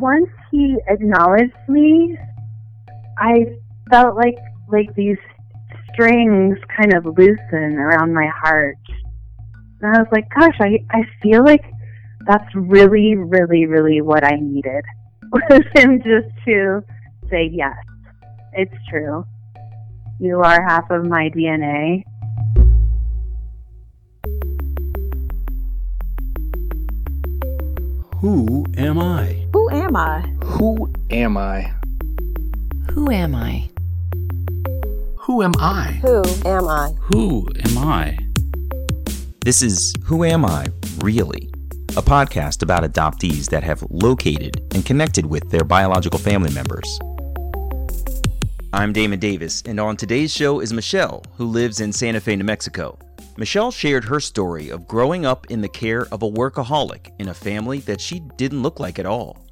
once he acknowledged me, I felt like like these strings kind of loosen around my heart. And I was like, gosh, I, I feel like that's really, really, really what I needed was him just to say, yes, it's true. You are half of my DNA. Who am I? Who am I? Who am I? Who am I? Who am I? Who am I? Who am I? This is Who Am I, Really? A podcast about adoptees that have located and connected with their biological family members. I'm Damon Davis, and on today's show is Michelle, who lives in Santa Fe, New Mexico. Michelle shared her story of growing up in the care of a workaholic in a family that she didn't look like at all.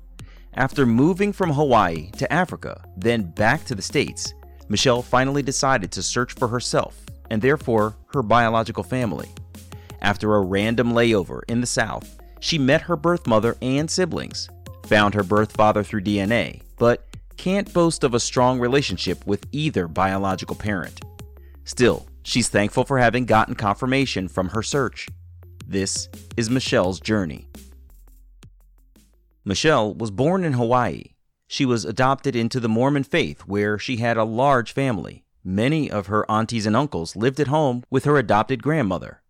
After moving from Hawaii to Africa, then back to the States, Michelle finally decided to search for herself and therefore her biological family. After a random layover in the South, she met her birth mother and siblings, found her birth father through DNA, but can't boast of a strong relationship with either biological parent. Still, she's thankful for having gotten confirmation from her search. This is Michelle's journey. Michelle was born in Hawaii. She was adopted into the Mormon faith where she had a large family. Many of her aunties and uncles lived at home with her adopted grandmother.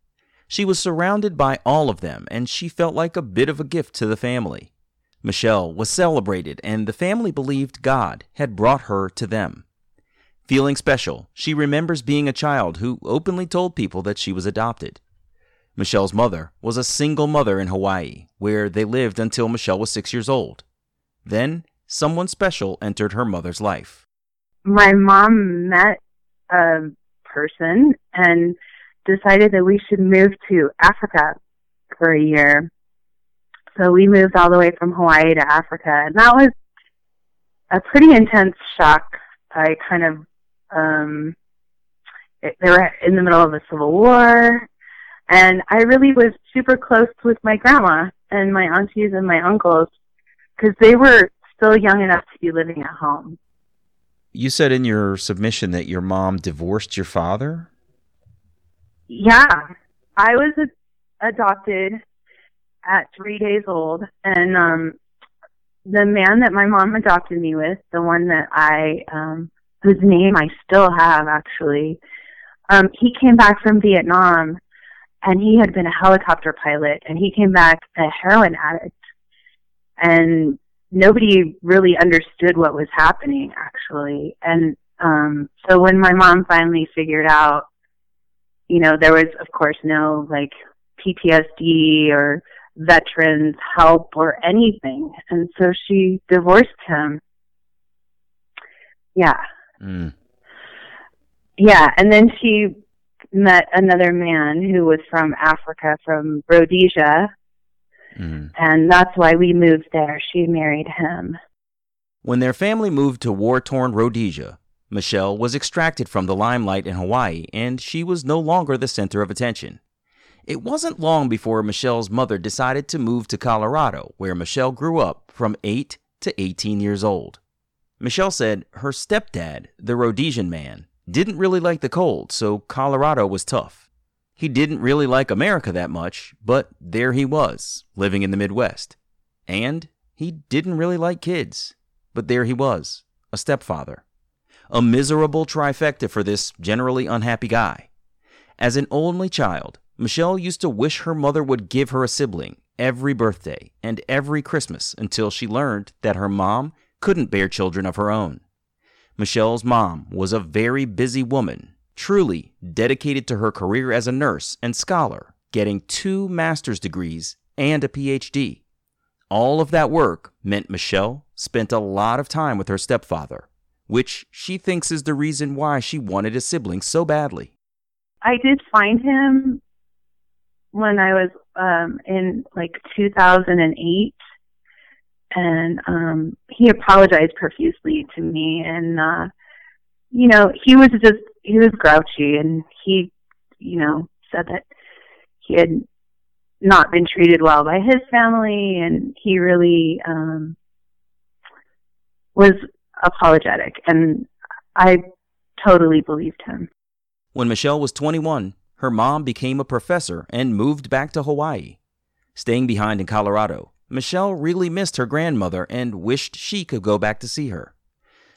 She was surrounded by all of them, and she felt like a bit of a gift to the family. Michelle was celebrated, and the family believed God had brought her to them. Feeling special, she remembers being a child who openly told people that she was adopted. Michelle's mother was a single mother in Hawaii, where they lived until Michelle was six years old. Then, someone special entered her mother's life. My mom met a person and decided that we should move to Africa for a year. So we moved all the way from Hawaii to Africa, and that was a pretty intense shock. I kind of, um, they were in the middle of a civil war, and I really was super close with my grandma and my aunties and my uncles because they were still young enough to be living at home. You said in your submission that your mom divorced your father? Yeah, I was a- adopted at three days old, and um, the man that my mom adopted me with, the one that I, um, whose name I still have actually, um, he came back from Vietnam, and he had been a helicopter pilot, and he came back a heroin addict, and nobody really understood what was happening actually, and um, so when my mom finally figured out you know, there was, of course, no like PTSD or veterans help or anything. And so she divorced him. Yeah. Mm. Yeah. And then she met another man who was from Africa, from Rhodesia. Mm. And that's why we moved there. She married him. When their family moved to war torn Rhodesia, Michelle was extracted from the limelight in Hawaii and she was no longer the center of attention. It wasn't long before Michelle's mother decided to move to Colorado, where Michelle grew up from 8 to 18 years old. Michelle said her stepdad, the Rhodesian man, didn't really like the cold, so Colorado was tough. He didn't really like America that much, but there he was, living in the Midwest. And he didn't really like kids, but there he was, a stepfather. A miserable trifecta for this generally unhappy guy. As an only child, Michelle used to wish her mother would give her a sibling every birthday and every Christmas until she learned that her mom couldn't bear children of her own. Michelle's mom was a very busy woman, truly dedicated to her career as a nurse and scholar, getting two master's degrees and a PhD. All of that work meant Michelle spent a lot of time with her stepfather, which she thinks is the reason why she wanted a sibling so badly. I did find him when I was um in like 2008 and um he apologized profusely to me and uh you know he was just he was grouchy and he you know said that he had not been treated well by his family and he really um was apologetic, and I totally believed him. When Michelle was 21, her mom became a professor and moved back to Hawaii. Staying behind in Colorado, Michelle really missed her grandmother and wished she could go back to see her.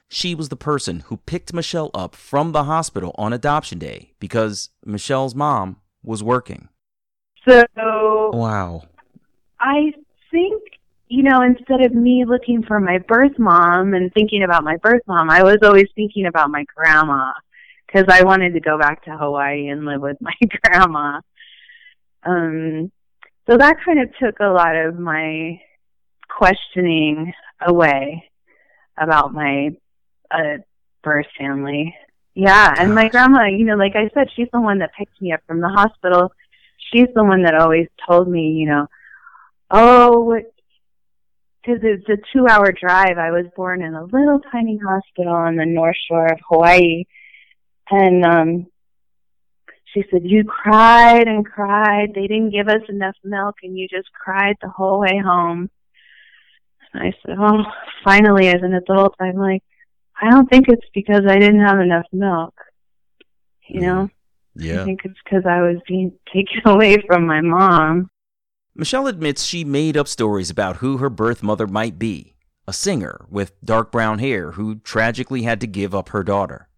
She was the person who picked Michelle up from the hospital on adoption day because Michelle's mom was working. So Wow. I think, you know, instead of me looking for my birth mom and thinking about my birth mom, I was always thinking about my grandma because I wanted to go back to Hawaii and live with my grandma. Um, so that kind of took a lot of my questioning away about my uh, birth family. Yeah, and my grandma, you know, like I said, she's the one that picked me up from the hospital. She's the one that always told me, you know, oh, because it's a two hour drive. I was born in a little tiny hospital on the North Shore of Hawaii. And um she said, You cried and cried. They didn't give us enough milk and you just cried the whole way home. And I said, Oh, finally as an adult I'm like, I don't think it's because I didn't have enough milk. You mm-hmm. know? I think it's because I was being taken away from my mom. Michelle admits she made up stories about who her birth mother might be a singer with dark brown hair who tragically had to give up her daughter.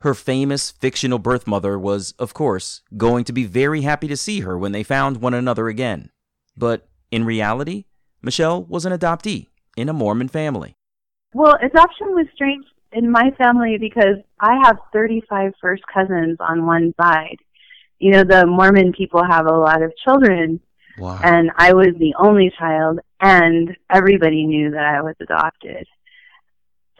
Her famous fictional birth mother was, of course, going to be very happy to see her when they found one another again. But in reality, Michelle was an adoptee in a Mormon family. Well, adoption was strange in my family because I have 35 first cousins on one side. You know, the Mormon people have a lot of children, Wow. and I was the only child, and everybody knew that I was adopted.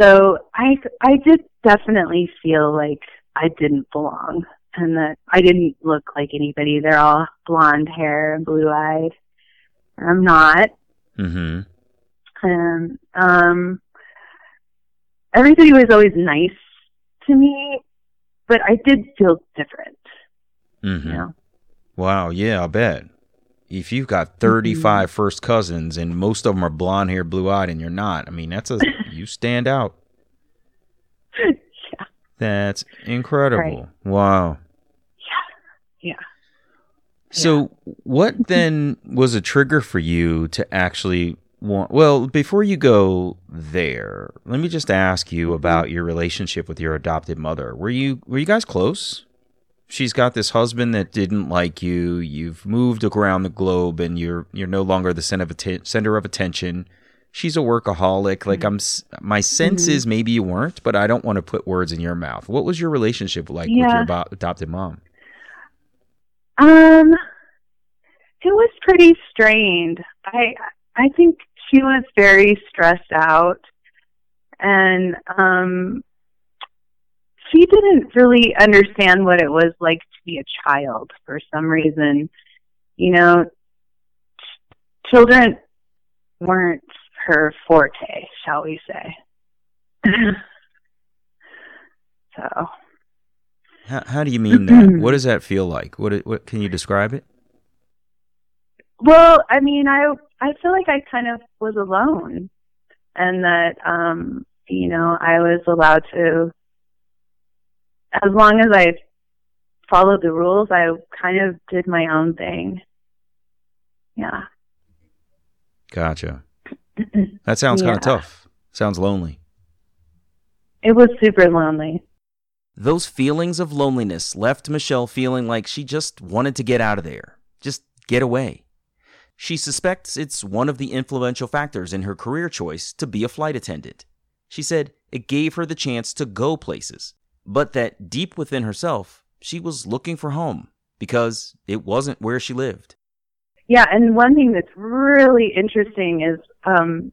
So I, I did definitely feel like I didn't belong, and that I didn't look like anybody. They're all blonde hair and blue eyed. I'm not. Mm-hmm. and um everybody was always nice to me but i did feel different Mm-hmm. you know Wow, yeah, I bet. If you've got 35 mm-hmm. first cousins and most of them are blonde hair, blue eyed, and you're not, I mean, that's a, you stand out. yeah That's incredible. Wow. yeah So, what then was a trigger for you to actually want? Well, before you go there, let me just ask you mm-hmm. about your relationship with your adopted mother. Were you were you guys close? She's got this husband that didn't like you. You've moved around the globe, and you're you're no longer the center of atten- center of attention. She's a workaholic. Like I'm, my sense is maybe you weren't, but I don't want to put words in your mouth. What was your relationship like with your Yeah. adopted mom? um it was pretty strained i i think she was very stressed out and um she didn't really understand what it was like to be a child for some reason you know ch- children weren't her forte shall we say so How, how do you mean that? what does that feel like? What, what can you describe it? Well, I mean, I I feel like I kind of was alone, and that um, you know I was allowed to, as long as I followed the rules, I kind of did my own thing. Yeah. Gotcha. That sounds kind of tough. Sounds lonely. It was super lonely. Those feelings of loneliness left Michelle feeling like she just wanted to get out of there, just get away. She suspects it's one of the influential factors in her career choice to be a flight attendant. She said it gave her the chance to go places, but that deep within herself, she was looking for home because it wasn't where she lived. Yeah, and one thing that's really interesting is um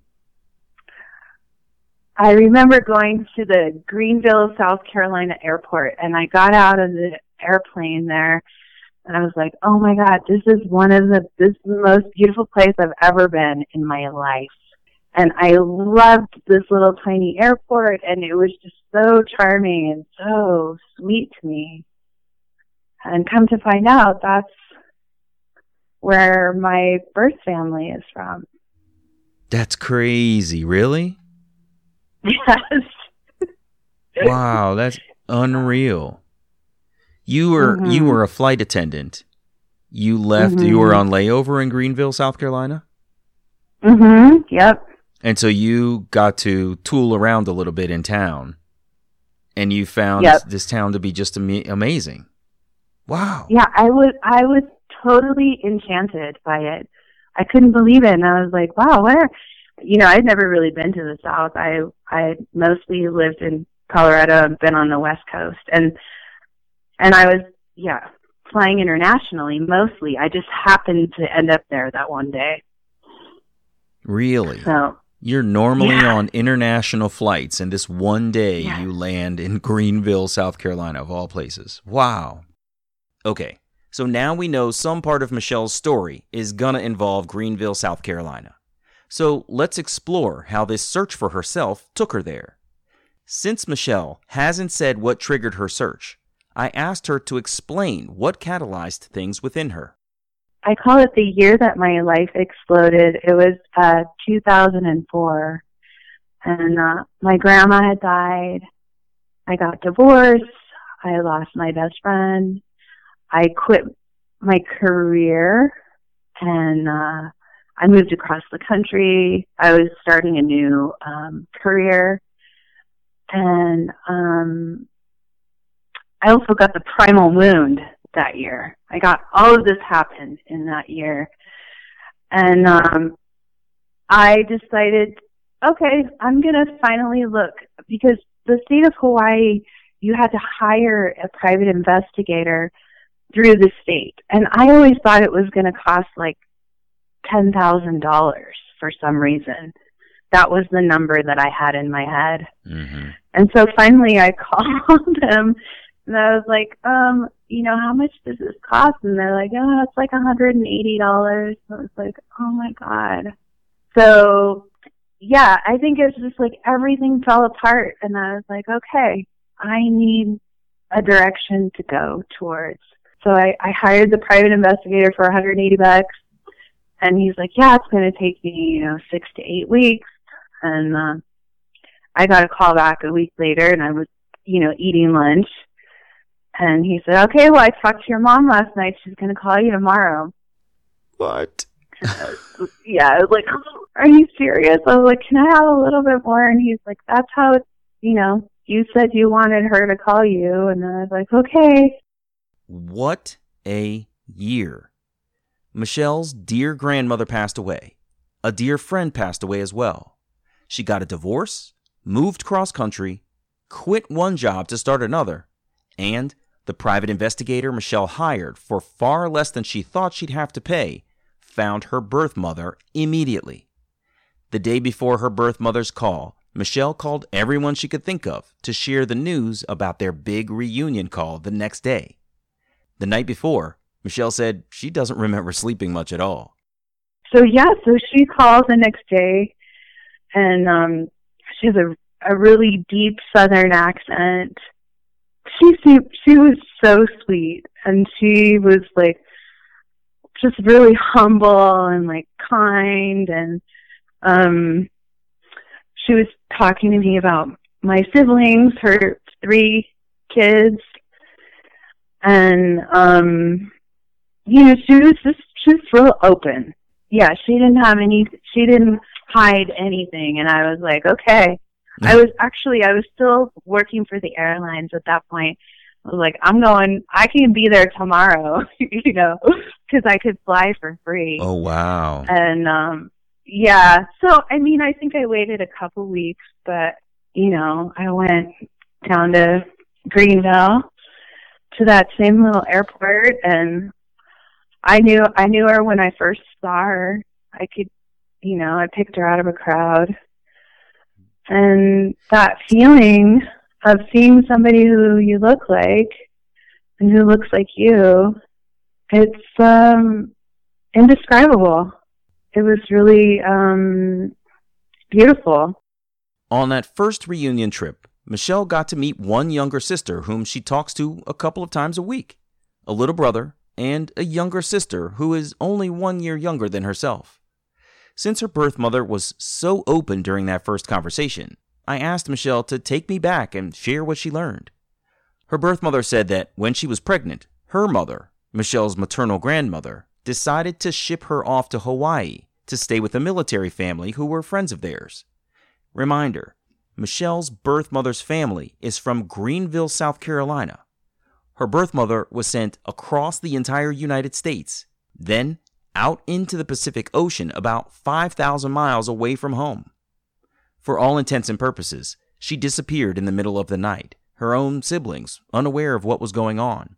I remember going to the Greenville, South Carolina airport and I got out of the airplane there and I was like, "Oh my god, this is one of the this is the most beautiful place I've ever been in my life." And I loved this little tiny airport and it was just so charming and so sweet to me. And come to find out that's where my birth family is from. That's crazy, really? Yes. Wow, that's unreal. You were you Mhm. were a flight attendant. You left. You were Mhm. on layover in Greenville, South Carolina, Mhm. Yep. And so you got to tool around a little bit in town, and you found Yep. this town to be just ama- amazing. Wow. Yeah, I was I was totally enchanted by it. I couldn't believe it, and I was like, "Wow, where?" You know, I'd never really been to the South. I I mostly lived in Colorado and been on the West Coast, and and I was yeah flying internationally mostly. I just happened to end up there that one day. Really? So You're normally Yeah. on international flights, and this one day Yeah. you land in Greenville, South Carolina, of all places. Wow. Okay, so now we know some part of Michelle's story is gonna involve Greenville, South Carolina. So let's explore how this search for herself took her there. Since Michelle hasn't said what triggered her search, I asked her to explain what catalyzed things within her. I call it the year that my life exploded. It was uh 2004, and uh, my grandma had died. I got divorced. I lost my best friend. I quit my career, and uh, I moved across the country. I was starting a new um, career, and um, I also got the primal wound that year. I got all of this happened in that year. And um I decided, okay, I'm going to finally look because the state of Hawaii you had to hire a private investigator through the state. And I always thought it was going to cost like $10,000 for some reason. That was the number that I had in my head. Mm-hmm. And so finally I called them and I was like, um, you know, how much does this cost? And they're like, oh, it's like $180. So I was like, oh my God. So yeah, I think it's just like everything fell apart and I was like, okay, I need a direction to go towards. So I, I hired the private investigator for 180 bucks and he's like, yeah, it's going to take me, you know, six to eight weeks. And, uh, I got a call back a week later and I was, you know, eating lunch. And he said, okay, well, I talked to your mom last night. She's going to call you tomorrow. What? yeah, I was like, are you serious? I was like, can I have a little bit more? And he's like, that's how, it's, you know, you said you wanted her to call you. And then I was like, okay. What a year. Michelle's dear grandmother passed away. A dear friend passed away as well. She got a divorce, moved cross country, quit one job to start another, and the private investigator Michelle hired for far less than she thought she'd have to pay found her birth mother immediately. The day before her birth mother's call, Michelle called everyone she could think of to share the news about their big reunion call the next day. The night before, Michelle said she doesn't remember sleeping much at all. So yeah, so she calls the next day and, um, she has a, a really deep southern accent. She she was so sweet and she was like, just really humble and like kind and um she was talking to me about my siblings her three kids and um you know she was just she was real open. Yeah she didn't have any she didn't hide anything and i was like okay i was actually i was still working for the airlines at that point I was like, I'm going, I can be there tomorrow, you know, because I could fly for free. Oh, wow. And, um, yeah, so, I mean, I think I waited a couple weeks, but, you know, I went down to Greenville to that same little airport and I knew, I knew her when I first saw her. I could, you know, I picked her out of a crowd. And that feeling of seeing somebody who you look like and who looks like you, it's um indescribable. It was really um beautiful. On that first reunion trip, Michelle got to meet one younger sister whom she talks to a couple of times a week, a little brother, and a younger sister who is only one year younger than herself. Since her birth mother was so open during that first conversation, I asked Michelle to take me back and share what she learned. Her birth mother said that when she was pregnant, her mother, Michelle's maternal grandmother, decided to ship her off to Hawaii to stay with a military family who were friends of theirs. Reminder Michelle's birth mother's family is from Greenville, South Carolina. Her birth mother was sent across the entire United States, then out into the Pacific Ocean about 5,000 miles away from home. For all intents and purposes, she disappeared in the middle of the night, her own siblings unaware of what was going on.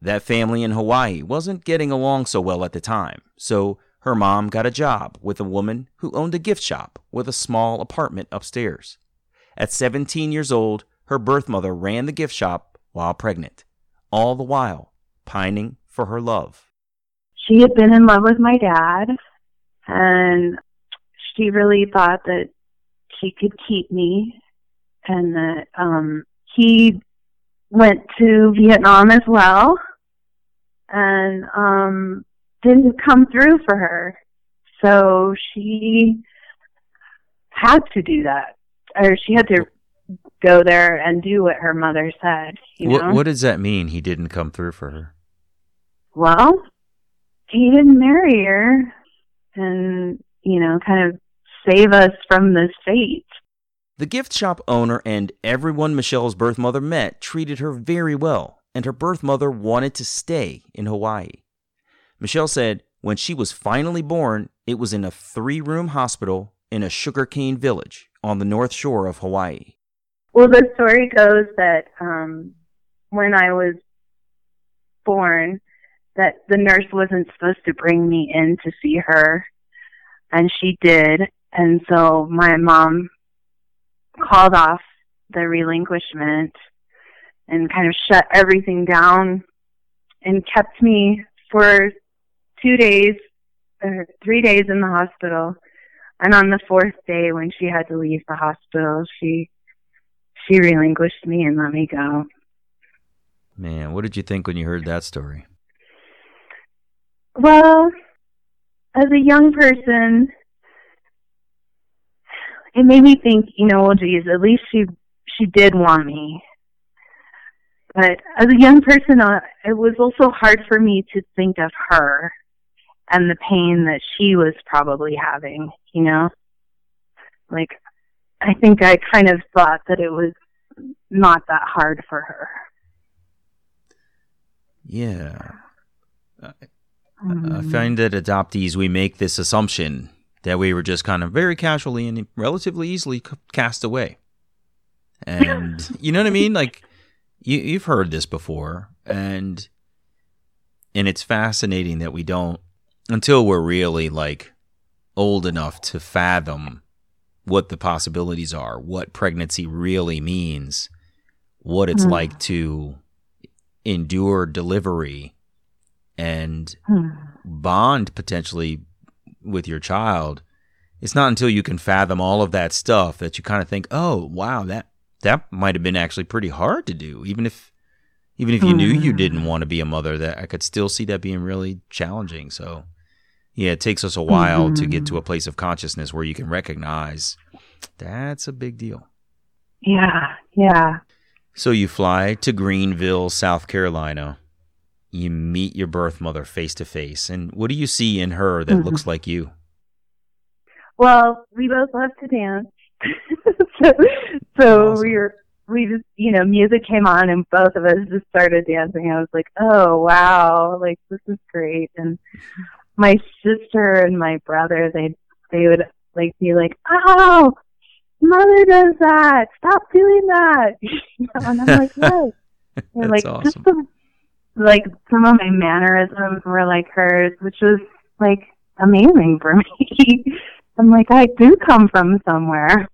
That family in Hawaii wasn't getting along so well at the time, so her mom got a job with a woman who owned a gift shop with a small apartment upstairs. At 17 years old, her birth mother ran the gift shop while pregnant, all the while pining for her love. She had been in love with my dad, and she really thought that she could keep me, and that um, he went to Vietnam as well, and um, didn't come through for her. So she had to do that, or she had to go there and do what her mother said. You What, know? what does that mean? He didn't come through for her. Well, he didn't marry her, and you know, kind of save us from this fate. The gift shop owner and everyone Michelle's birth mother met treated her very well, and her birth mother wanted to stay in Hawaii. Michelle said when she was finally born, it was in a three room hospital in a sugarcane village on the north shore of Hawaii. Well, the story goes that um, when I was born, that the nurse wasn't supposed to bring me in to see her, and she did, and so my mom called off the relinquishment and kind of shut everything down and kept me for two days or three days in the hospital. And on the fourth day when she had to leave the hospital she she relinquished me and let me go. Man, what did you think when you heard that story? Well as a young person it made me think you know well geez at least she she did want me. But as a young person uh, it was also hard for me to think of her and the pain that she was probably having you know? Like i think i kind of thought that it was not that hard for her. Yeah. I find that adoptees, we make this assumption that we were just kind of very casually and relatively easily cast away. And you know what I mean? Like you, you've heard this before, and and it's fascinating that we don't until we're really like old enough to fathom what the possibilities are, what pregnancy really means, what it's Hmm. like to endure delivery and Hmm. bond potentially with your child it's not until you can fathom all of that stuff that you kind of think oh wow that that might have been actually pretty hard to do even if even if you knew you didn't want to be a mother that i could still see that being really challenging. So yeah it takes us a while to get to a place of consciousness where you can recognize that's a big deal. Yeah yeah. So you fly to greenville south carolina you meet your birth mother face to face and what do you see in her that Mhm. looks like you Well, we both love to dance. so so Awesome. we were we just you know, music came on and both of us just started dancing. I was like, Oh wow, like this is great and my sister and my brother they they would like be like, Oh, mother does that. Stop doing that you know, and I'm like, What? They're That's like just awesome. Like some of my mannerisms were like hers, which was like amazing for me. I'm like, I do come from somewhere.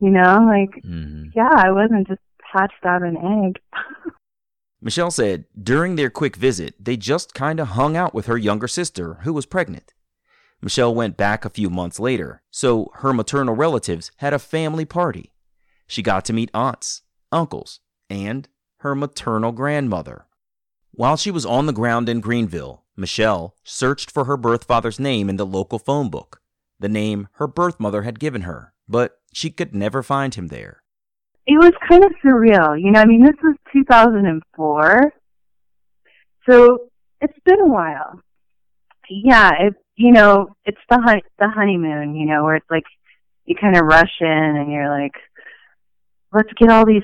You know, like Mhm. yeah, I wasn't just hatched out an egg. Michelle said during their quick visit, they just kind of hung out with her younger sister, who was pregnant. Michelle went back a few months later, so her maternal relatives had a family party. She got to meet aunts, uncles, and her maternal grandmother. While she was on the ground in Greenville, Michelle searched for her birth father's name in the local phone book, the name her birth mother had given her, but she could never find him there. It was kind of surreal, you know. I mean, this was 2004, so it's been a while. Yeah, it you know, it's the hun- the honeymoon, you know, where it's like you kind of rush in and you're like, let's get all these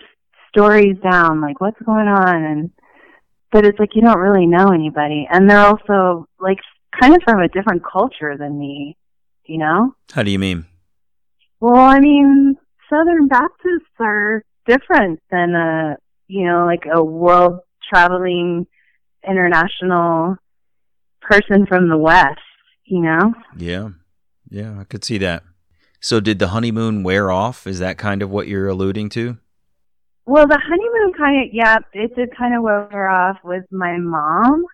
stories down, like what's going on, and but it's like you don't really know anybody, and they're also like kind of from a different culture than me, you know. How do you mean? Well, I mean, Southern Baptists are different than a you know like a world traveling international person from the West, you know. Yeah. Yeah, I could see that. So did the honeymoon wear off? Is that kind of what you're alluding to? Well, the honeymoon kind of, yeah, it did kind of wear off with my mom,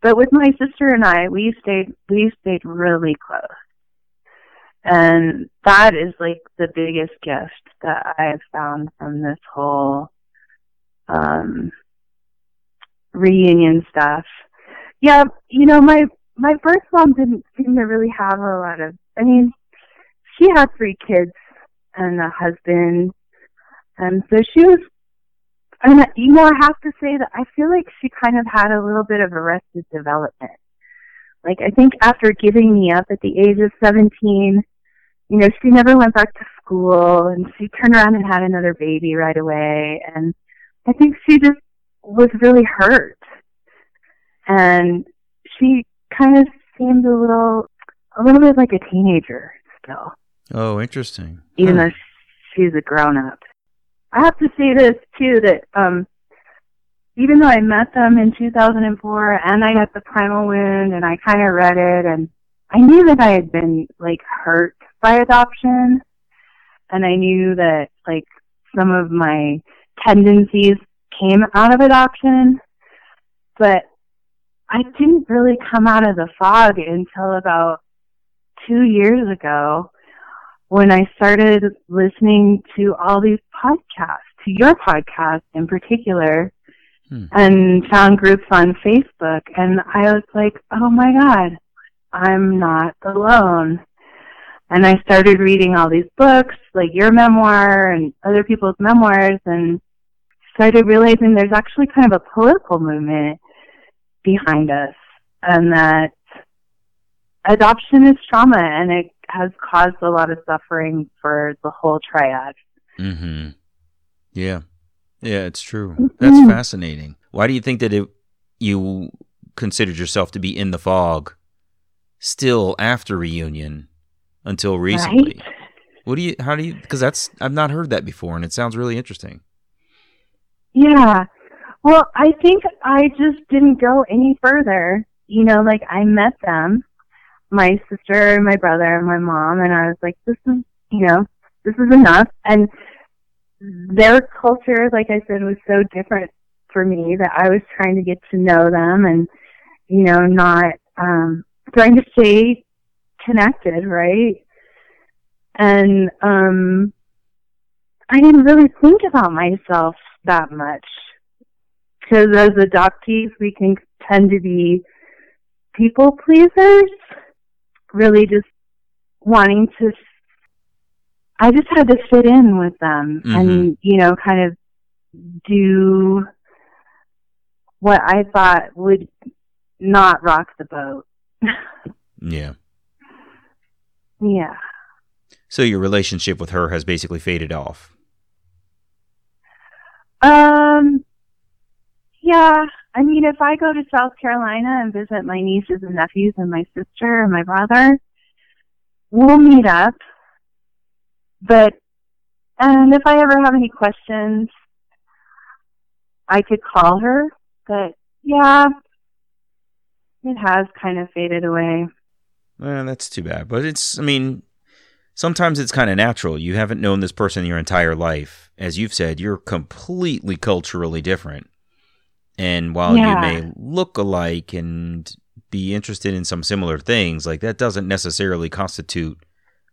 but with my sister and I, we stayed, we stayed really close, and that is like the biggest gift that I have found from this whole um, reunion stuff. Yeah, you know, my my birth mom didn't seem to really have a lot of. I mean, she had three kids and a husband and so she was, I mean, you know, I have to say that I feel like she kind of had a little bit of arrested development. Like, I think after giving me up at the age of 17, you know, she never went back to school and she turned around and had another baby right away. And I think she just was really hurt. And she kind of seemed a little, a little bit like a teenager still. Oh, interesting. Even Huh. though she's a grown up. I have to say this too that um even though I met them in 2004 and I got the primal wound and I kind of read it and I knew that I had been like hurt by adoption and I knew that like some of my tendencies came out of adoption but I didn't really come out of the fog until about 2 years ago when I started listening to all these podcasts, to your podcast in particular, Hmm. and found groups on Facebook, and I was like, oh my God, I'm not alone. And I started reading all these books, like your memoir and other people's memoirs, and started realizing there's actually kind of a political movement behind us, and that adoption is trauma, and it has caused a lot of suffering for the whole triad. Mm-hmm. Yeah. Yeah, it's true. That's Mhm. fascinating. Why do you think that it, you considered yourself to be in the fog still after reunion until recently? Right? What do you, how do you, because that's, I've not heard that before and it sounds really interesting. Yeah. Well, I think I just didn't go any further. You know, like I met them, my sister, my brother, and my mom, and I was like, this is, you know, this is enough. And their culture, like I said, was so different for me that I was trying to get to know them and, you know, not, um, trying to stay connected, right? And, um, I didn't really think about myself that much because as adoptees we can tend to be people pleasers really just wanting to i just had to fit in with them and you know kind of do what i thought would not rock the boat Yeah. yeah So your relationship with her has basically faded off. Um, yeah. I mean, if I go to South Carolina and visit my nieces and nephews and my sister and my brother, we'll meet up. But, and if I ever have any questions, I could call her. But yeah, it has kind of faded away. Eh, that's too bad. But it's, I mean, sometimes it's kind of natural. You haven't known this person your entire life. As you've said, you're completely culturally different. And while Yeah. you may look alike and be interested in some similar things, like that doesn't necessarily constitute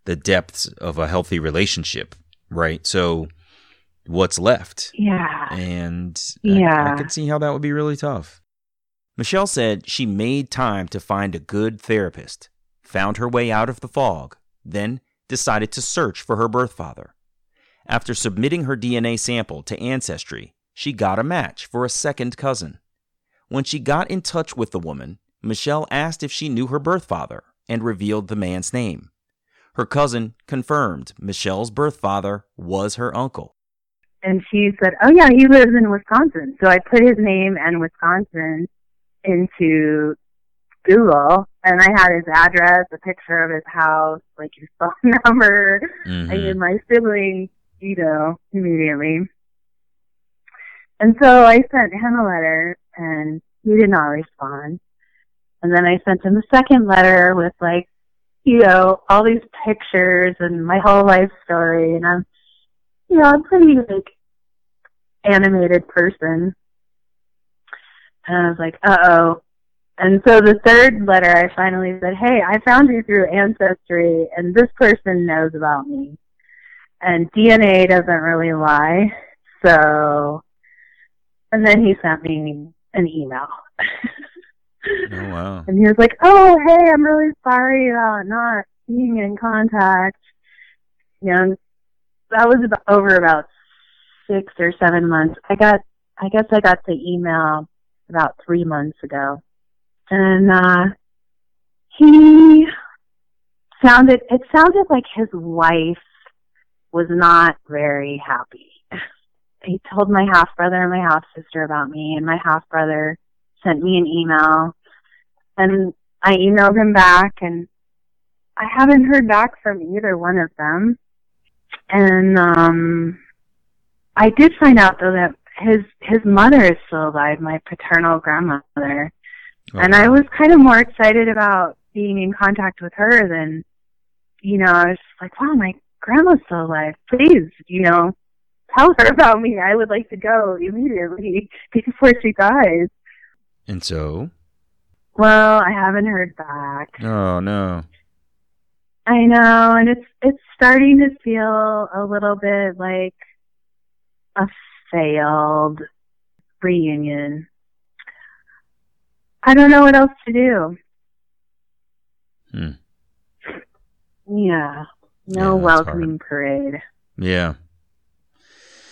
the depths of a healthy relationship, right? So, what's left? Yeah. And I- I, Yeah. can see how that would be really tough. Michelle said she made time to find a good therapist, found her way out of the fog, then decided to search for her birth father. After submitting her DNA sample to Ancestry, she got a match for a second cousin. When she got in touch with the woman, Michelle asked if she knew her birth father and revealed the man's name. Her cousin confirmed Michelle's birth father was her uncle. And she said, "Oh yeah, he lives in Wisconsin." So I put his name and Wisconsin into Google, and I had his address, a picture of his house, like his phone number. Mhm. I knew my siblings, you know, immediately. And so I sent him a letter, and he did not respond. And then I sent him a second letter with like, you know, all these pictures and my whole life story. And I'm, you know, I'm pretty like animated person. And I was like, uh oh. And so the third letter, I finally said, hey, I found you through Ancestry, and this person knows about me. And DNA doesn't really lie. So, and then he sent me an email. Oh, wow. And he was like, "Oh, hey, I'm really sorry about not being in contact." You know, that was about, over about six or seven months. I got, I guess, I got the email about three months ago, and uh he sounded. It sounded like his wife was not very happy. He told my half brother and my half sister about me, and my half brother sent me an email and I emailed him back and I haven't heard back from either one of them. And um I did find out though that his his mother is still alive, my paternal grandmother. And I was kind of more excited about being in contact with her than you know, I was just like, Wow, my grandma's still alive. Please, you know, tell her about me. I would like to go immediately before she dies. And so? Well, I haven't heard back. Oh, no. I know, and it's it's starting to feel a little bit like a failed reunion. I don't know what else to do. Hmm. Yeah. No Yeah, that's hard. welcoming parade. Yeah.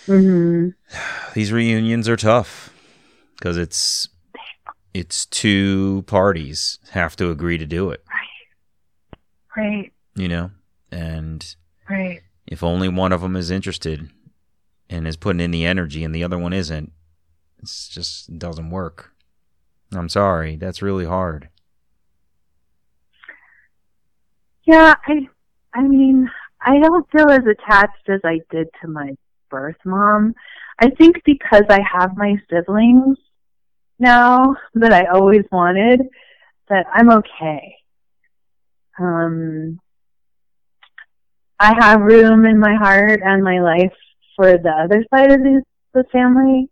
Mhm. These reunions are tough because it's it's two parties have to agree to do it, Right. Right. you know? And Right. if only one of them is interested and is putting in the energy and the other one isn't, it's just it doesn't work. I'm sorry. That's really hard. Yeah, I I mean, I don't feel as attached as I did to my birth mom. I think because I have my siblings now that I always wanted, that I'm okay. Um I have room in my heart and my life for the other side of the, the family,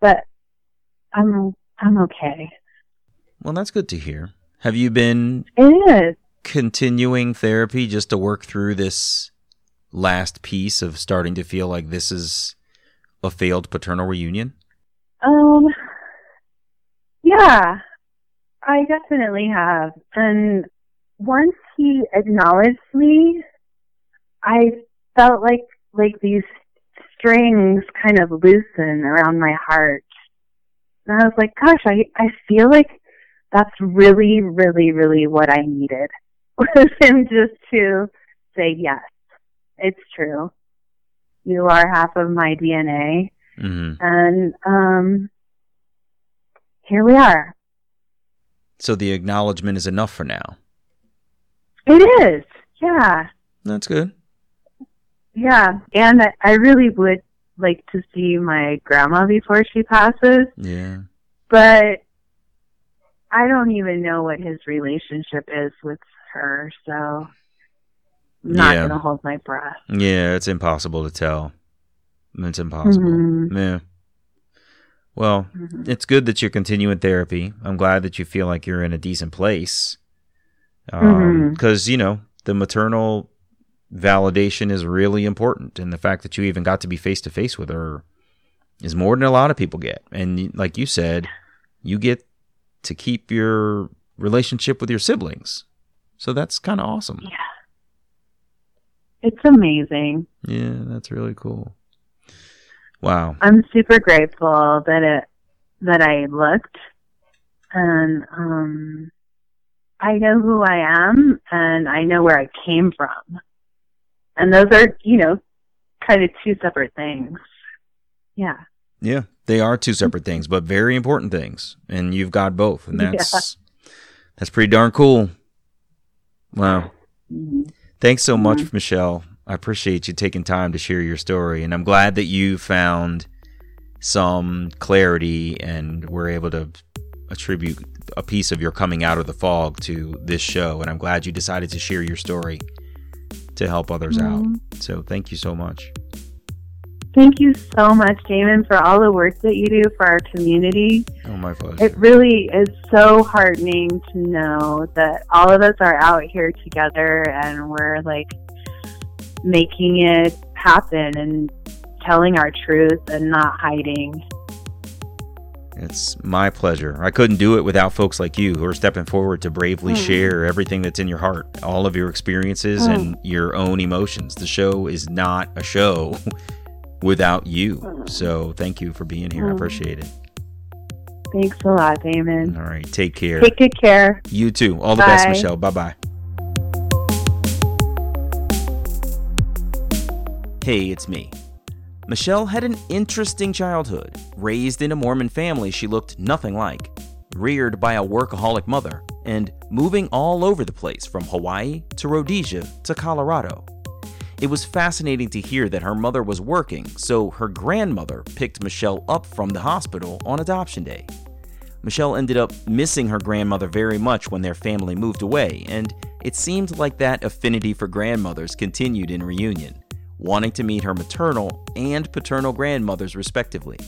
but I'm I'm okay. Well, that's good to hear. Have you been It is. continuing therapy just to work through this last piece of starting to feel like this is a failed paternal reunion? Um, yeah, I definitely have. And once he acknowledged me, I felt like like these strings kind of loosen around my heart. And I was like, gosh, I I feel like that's really, really, really what I needed was him just to say yes, it's true. You are half of my DNA hmm and um here we are So the acknowledgement is enough for now. it is yeah That's good. yeah and I, really would like to see my grandma before she passes Yeah. but i don't even know what his relationship is with her so not Yeah. gonna hold my breath Yeah, it's impossible to tell. It's impossible. Mhm. Yeah. Well, Mhm. it's good that you're continuing therapy. I'm glad that you feel like you're in a decent place. Because, you know, the maternal validation is really important. And the fact that you even got to be face to face with her is more than a lot of people get. And like you said, you get to keep your relationship with your siblings. So that's kind of awesome. yeah it's amazing. Yeah, that's really cool. Wow. I'm super grateful that it that I looked and um I know who I am and I know where I came from. And those are, you know, kind of two separate things. Yeah. Yeah, they are two separate things, but very important things, and you've got both, and that's yeah. that's pretty darn cool. Wow. Mm-hmm. Thanks so much, mm-hmm. Michelle. I appreciate you taking time to share your story, and I'm glad that you found some clarity and were able to attribute a piece of your coming out of the fog to this show. And I'm glad you decided to share your story to help others mm-hmm. out. So thank you so much. Thank you so much, Damon, for all the work that you do for our community. Oh, my pleasure. It really is so heartening to know that all of us are out here together and we're like making it happen and telling our truth and not hiding. It's my pleasure. I couldn't do it without folks like you who are stepping forward to bravely mm. share everything that's in your heart, all of your experiences mm. and your own emotions. The show is not a show without you. Mm. So thank you for being here. I mm. appreciate it. Thanks a lot, Damon. All right. Take care. Take good care. You too. All the Bye. best, Michelle. Bye bye. Hey, it's me. Michelle had an interesting childhood. Raised in a Mormon family she looked nothing like, reared by a workaholic mother, and moving all over the place from Hawaii to Rhodesia to Colorado. It was fascinating to hear that her mother was working, so her grandmother picked Michelle up from the hospital on adoption day. Michelle ended up missing her grandmother very much when their family moved away, and it seemed like that affinity for grandmothers continued in reunion wanting to meet her maternal and paternal grandmothers, respectively.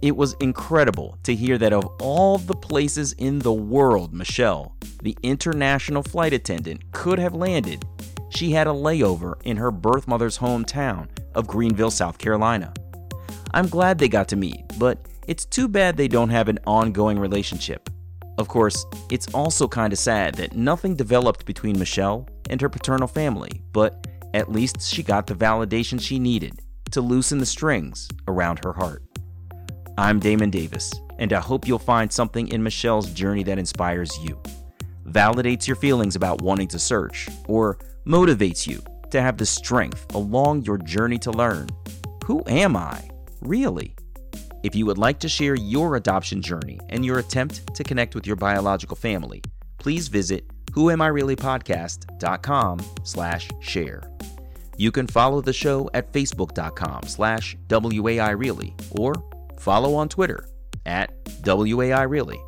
It was incredible to hear that of all the places in the world Michelle, the international flight attendant, could have landed, she had a layover in her birth mother's hometown of Greenville, South Carolina. I'm glad they got to meet, but it's too bad they don't have an ongoing relationship. Of course, it's also kind of sad that nothing developed between Michelle and her paternal family, but at least she got the validation she needed to loosen the strings around her heart. I'm Damon Davis, and I hope you'll find something in Michelle's journey that inspires you, validates your feelings about wanting to search, or motivates you to have the strength along your journey to learn who am I, really? If you would like to share your adoption journey and your attempt to connect with your biological family, please visit whoamireallypodcast.com slash share. You can follow the show at facebook.com slash WAIReally or follow on Twitter at WAIReally.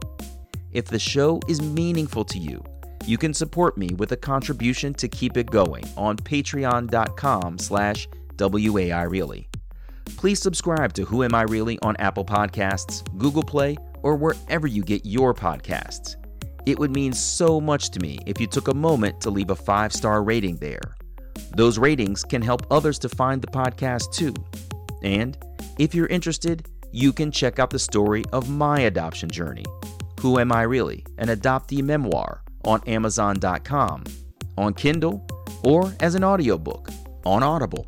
If the show is meaningful to you, you can support me with a contribution to keep it going on patreon.com slash WAIReally. Please subscribe to Who Am I Really on Apple Podcasts, Google Play, or wherever you get your podcasts. It would mean so much to me if you took a moment to leave a five star rating there. Those ratings can help others to find the podcast too. And if you're interested, you can check out the story of my adoption journey, Who Am I Really? An Adoptee Memoir on Amazon.com, on Kindle, or as an audiobook on Audible.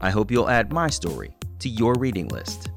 I hope you'll add my story to your reading list.